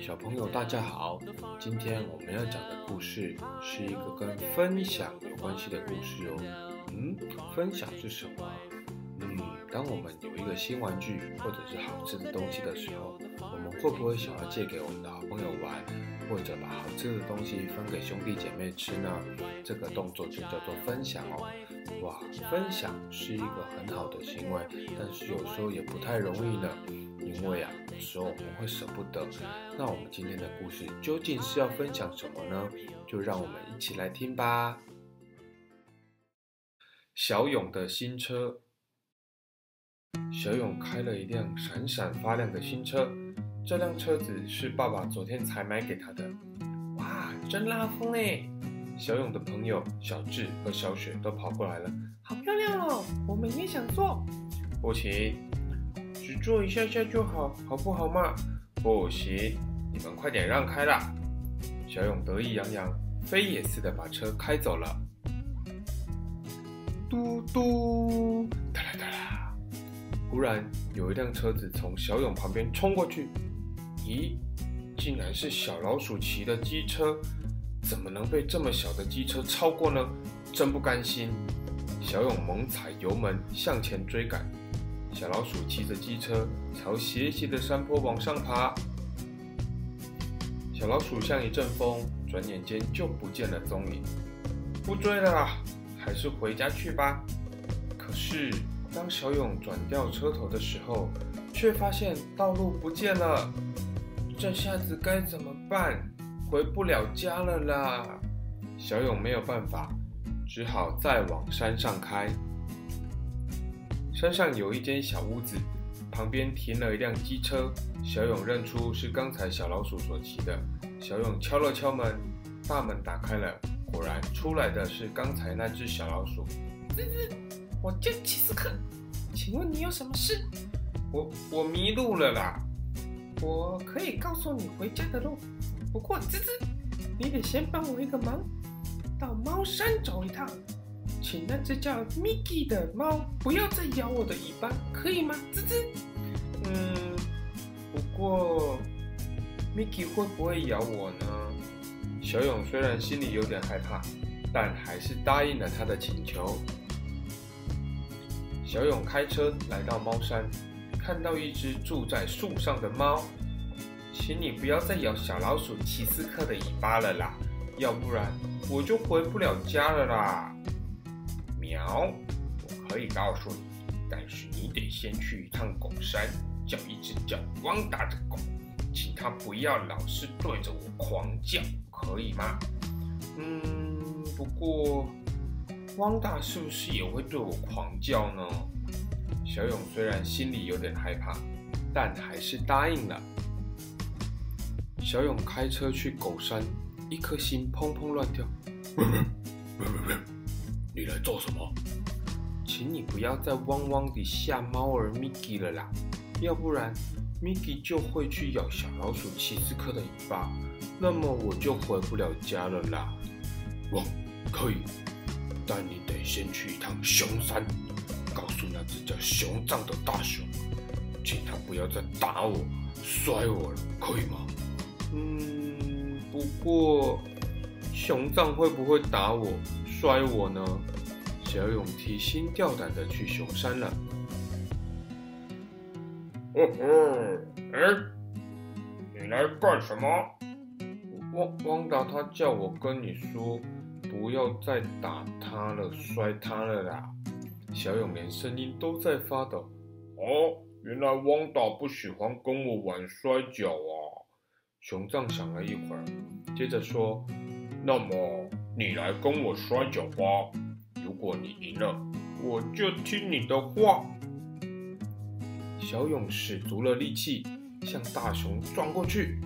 小朋友，大家好！今天我们要讲的故事是一个跟分享有关系的故事哦。嗯，分享是什么？嗯，当我们有一个新玩具或者是好吃的东西的时候，我们会不会想要借给我们的好朋友玩，或者把好吃的东西分给兄弟姐妹吃呢？这个动作就叫做分享哦。哇，分享是一个很好的行为，但是有时候也不太容易呢。因为啊，有时候我们会舍不得。那我们今天的故事究竟是要分享什么呢？就让我们一起来听吧。小勇的新车。小勇开了一辆闪闪发亮的新车，这辆车子是爸爸昨天才买给他的。哇，真拉风嘞！小勇的朋友小智和小雪都跑过来了，好漂亮哦，我们也想坐。不行。坐一下下就好，好不好嘛？不行，你们快点让开啦！小勇得意洋洋，飞也似的把车开走了。嘟嘟，哒啦哒啦！忽然有一辆车子从小勇旁边冲过去，咦，竟然是小老鼠骑的机车！怎么能被这么小的机车超过呢？真不甘心！小勇猛踩油门向前追赶。小老鼠骑着机车朝斜斜的山坡往上爬，小老鼠像一阵风，转眼间就不见了踪影。不追了啦，还是回家去吧。可是当小勇转掉车头的时候，却发现道路不见了。这下子该怎么办？回不了家了啦！小勇没有办法，只好再往山上开。山上有一间小屋子，旁边停了一辆机车。小勇认出是刚才小老鼠所骑的。小勇敲了敲门，大门打开了，果然出来的是刚才那只小老鼠。吱吱，我叫奇斯克，请问你有什么事？我我迷路了啦。我可以告诉你回家的路，不过吱吱，你得先帮我一个忙，到猫山走一趟。请那只叫 Mickey 的猫不要再咬我的尾巴，可以吗？吱吱。嗯，不过 Mickey 会不会咬我呢？小勇虽然心里有点害怕，但还是答应了他的请求。小勇开车来到猫山，看到一只住在树上的猫，请你不要再咬小老鼠奇斯克的尾巴了啦，要不然我就回不了家了啦。鸟，我可以告诉你，但是你得先去一趟狗山，叫一只叫汪达的狗，请它不要老是对着我狂叫，可以吗？嗯，不过汪达是不是也会对我狂叫呢？小勇虽然心里有点害怕，但还是答应了。小勇开车去狗山，一颗心砰砰乱跳。你来做什么？请你不要再汪汪地吓猫儿 Mickey 了啦，要不然 Mickey 就会去咬小老鼠奇斯克的尾巴，那么我就回不了家了啦。我，可以，但你得先去一趟熊山，告诉那只叫熊藏的大熊，请他不要再打我、摔我了，可以吗？嗯，不过熊藏会不会打我？摔我呢？小勇提心吊胆的去熊山了。哦吼！哎，你来干什么？汪汪达他叫我跟你说，不要再打他了，摔他了啦。小勇连声音都在发抖。哦，原来汪达不喜欢跟我玩摔跤啊。熊藏想了一会儿，接着说：“那么。”你来跟我摔跤吧！如果你赢了，我就听你的话。小勇使足了力气向大熊撞过去，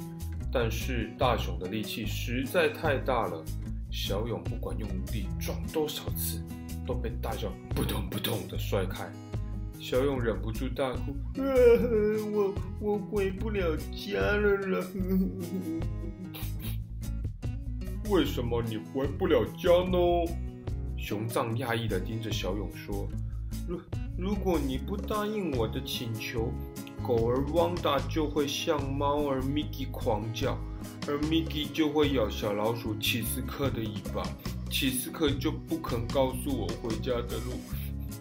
但是大熊的力气实在太大了，小勇不管用力撞多少次，都被大熊扑通扑通的摔开。小勇忍不住大哭：“我我回不了家了啦！” 为什么你回不了家呢？熊藏讶异的盯着小勇说：“如如果你不答应我的请求，狗儿汪达就会向猫儿 Mickey 狂叫，而 Mickey 就会咬小老鼠奇斯克的尾巴，奇斯克就不肯告诉我回家的路，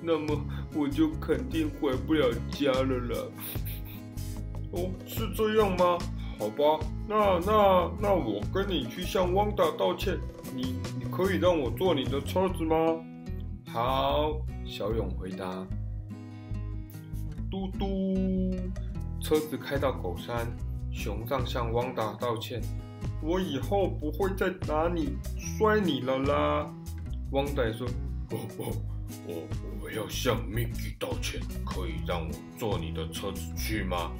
那么我就肯定回不了家了啦。哦，是这样吗？好吧，那那那我跟你去向汪达道歉，你你可以让我坐你的车子吗？好，小勇回答。嘟嘟，车子开到狗山，熊藏向汪达道歉：“我以后不会再打你、摔你了啦。”汪达说：“哦哦，我我要向 Mickey 道歉，可以让我坐你的车子去吗？”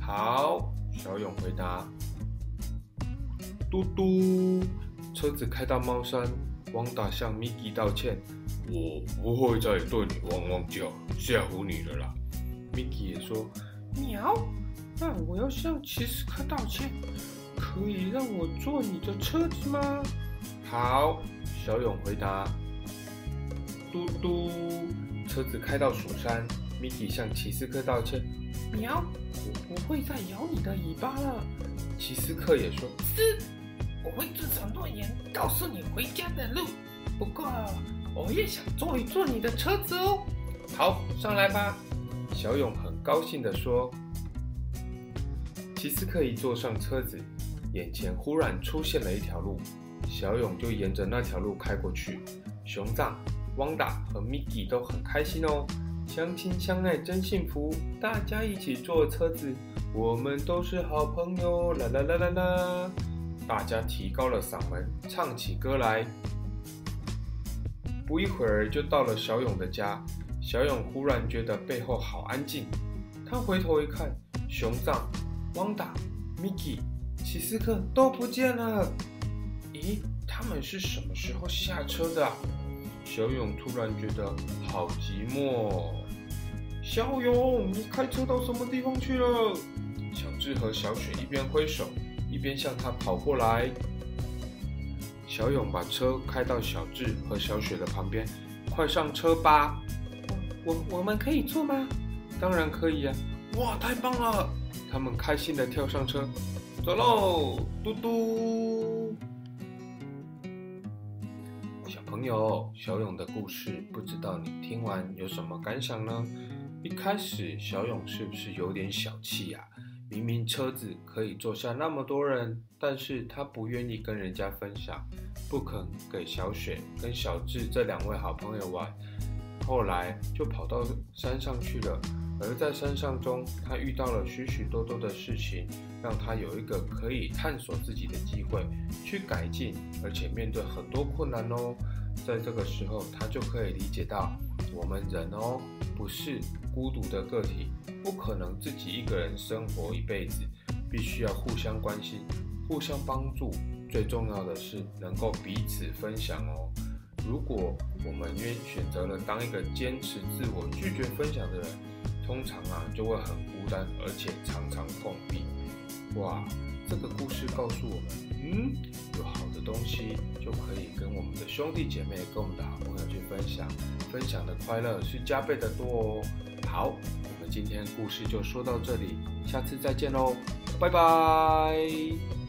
好，小勇回答。嘟嘟，车子开到猫山，汪达向 Mickey 道歉：“我不会再对你汪汪叫，吓唬你了啦。” Mickey 也说：“喵，那我要向奇斯克道歉，可以让我坐你的车子吗？”好，小勇回答。嘟嘟，车子开到蜀山，Mickey 向奇斯克道歉：“喵，我不会再咬你的尾巴了。”奇斯克也说：“是，我会遵守诺言，告诉你回家的路。不过，我也想坐一坐你的车子哦。”好，上来吧。小勇很高兴地说：“奇斯克一坐上车子，眼前忽然出现了一条路，小勇就沿着那条路开过去。熊藏、汪达和米奇都很开心哦，相亲相爱真幸福，大家一起坐车子，我们都是好朋友。啦啦啦啦啦！大家提高了嗓门，唱起歌来。不一会儿就到了小勇的家。”小勇忽然觉得背后好安静，他回头一看，熊藏、汪达、Miki、奇斯克都不见了。咦，他们是什么时候下车的？小勇突然觉得好寂寞。小勇，你开车到什么地方去了？小智和小雪一边挥手，一边向他跑过来。小勇把车开到小智和小雪的旁边，快上车吧。我我们可以坐吗？当然可以呀！哇，太棒了！他们开心的跳上车，走喽！嘟嘟。小朋友，小勇的故事，不知道你听完有什么感想呢？一开始，小勇是不是有点小气呀？明明车子可以坐下那么多人，但是他不愿意跟人家分享，不肯给小雪跟小智这两位好朋友玩。后来就跑到山上去了，而在山上中，他遇到了许许多多的事情，让他有一个可以探索自己的机会，去改进，而且面对很多困难哦。在这个时候，他就可以理解到，我们人哦，不是孤独的个体，不可能自己一个人生活一辈子，必须要互相关心，互相帮助，最重要的是能够彼此分享哦。如果我们愿选择了当一个坚持自我、拒绝分享的人，通常啊就会很孤单，而且常常碰壁。哇，这个故事告诉我们，嗯，有好的东西就可以跟我们的兄弟姐妹、跟我们的好分享，分享的快乐是加倍的多哦。好，我们今天故事就说到这里，下次再见喽，拜拜。